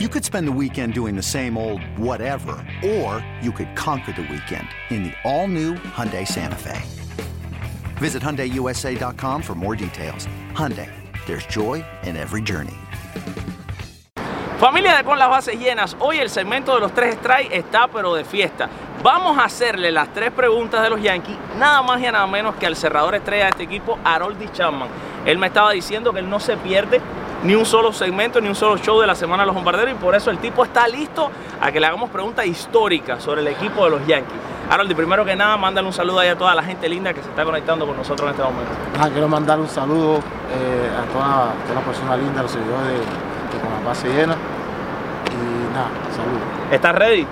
You could spend the weekend doing the same old whatever, or you could conquer the weekend in the all-new Hyundai Santa Fe. Visit HyundaiUSA.com for more details. Hyundai, there's joy in every journey. Familia de Con las Bases Llenas, hoy el segmento de los tres strikes está pero de fiesta. Vamos a hacerle las tres preguntas de los Yankees, nada más y nada menos que al cerrador estrella de este equipo, Harold Chapman. Él me estaba diciendo que él no se pierde ni un solo segmento, ni un solo show de la Semana de los Bombarderos y por eso el tipo está listo a que le hagamos preguntas históricas sobre el equipo de los Yankees. Harold, primero que nada, mándale un saludo ahí a toda la gente linda que se está conectando con nosotros en este momento. Ah, quiero mandar un saludo eh, a toda, toda la persona linda, a los seguidores de, de Con la Base Llena. Y nada, saludos. ¿Estás ready?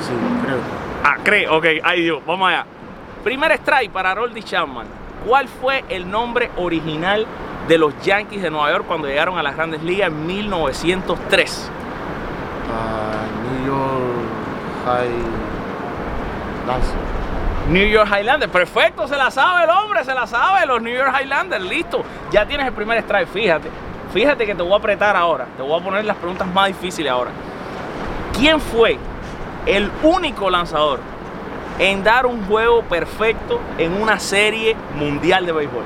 Sí, creo. Ah, cree, ok, ay Dios, vamos allá. Primer strike para Harold Chapman. ¿Cuál fue el nombre original de los Yankees de Nueva York cuando llegaron a las grandes ligas en 1903? Ah, New York High Dance. New York Highlanders, perfecto, se la sabe el hombre, se la sabe, los New York Highlanders, listo. Ya tienes el primer strike, fíjate. Fíjate que te voy a apretar ahora, te voy a poner las preguntas más difíciles ahora. ¿Quién fue el único lanzador en dar un juego perfecto en una serie mundial de béisbol?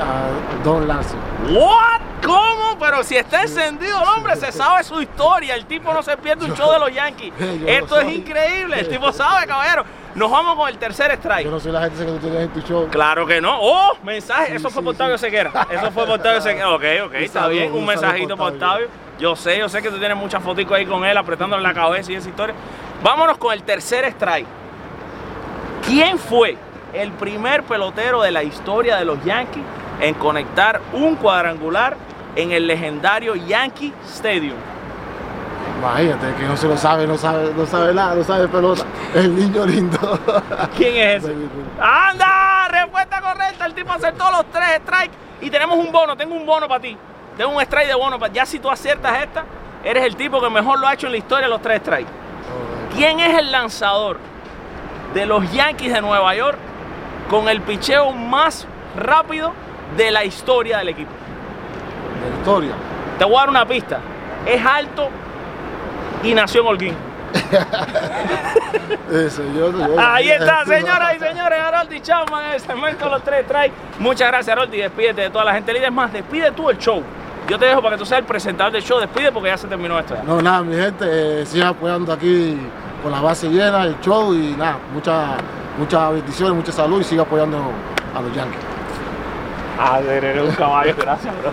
Ah, Don Lance. ¿What? ¿Cómo? Pero si está encendido el hombre, se sabe su historia. El tipo no se pierde un show de los Yankees. Yo Esto es increíble. El tipo sabe, caballero. Nos vamos con el tercer Yo strike. no soy la gente que tú tienes en tu show. Claro que no. ¡Oh! Mensaje. Eso fue por Octavio. Sequera. Eso fue por Octavio Sequera. Ok, ok, está bien. Un mensajito para. Octavio. Yo sé, yo sé que tú tienes muchas fotos ahí con él apretándole la cabeza y esa historia. Vámonos con el tercer strike. ¿Quién fue el primer pelotero de la historia de los Yankees en conectar un cuadrangular en el legendario Yankee Stadium? Imagínate que no se lo sabe, no sabe, no sabe nada, no sabe pelota. El niño lindo. ¿Quién es ese? ¡Anda! Respuesta correcta. El tipo acertó los tres strikes. Y tenemos un bono. Tengo un bono para ti. Tengo un strike de bono. para Ya si tú aciertas esta, eres el tipo que mejor lo ha hecho en la historia de los tres strikes. ¿Quién es el lanzador de los Yankees de Nueva York con el picheo más rápido de la historia del equipo? De la historia. Te voy a dar una pista. Es alto y nació en Holguín. Eso, yo, yo- Ahí está, señoras y señores, Harold Chapman en el segmento los tres strikes. Muchas gracias, Harold, y despídete de toda la gente linda. Es más, despide tú el show. Yo te dejo para que tú seas el presentador del show. Despide porque ya se terminó esto. ya. No, nada, mi gente, eh, sigan apoyando aquí con la base llena, el show y nada, muchas muchas bendiciones, mucha salud y siga apoyando a los Yankees. A eres un caballo. Gracias, bro.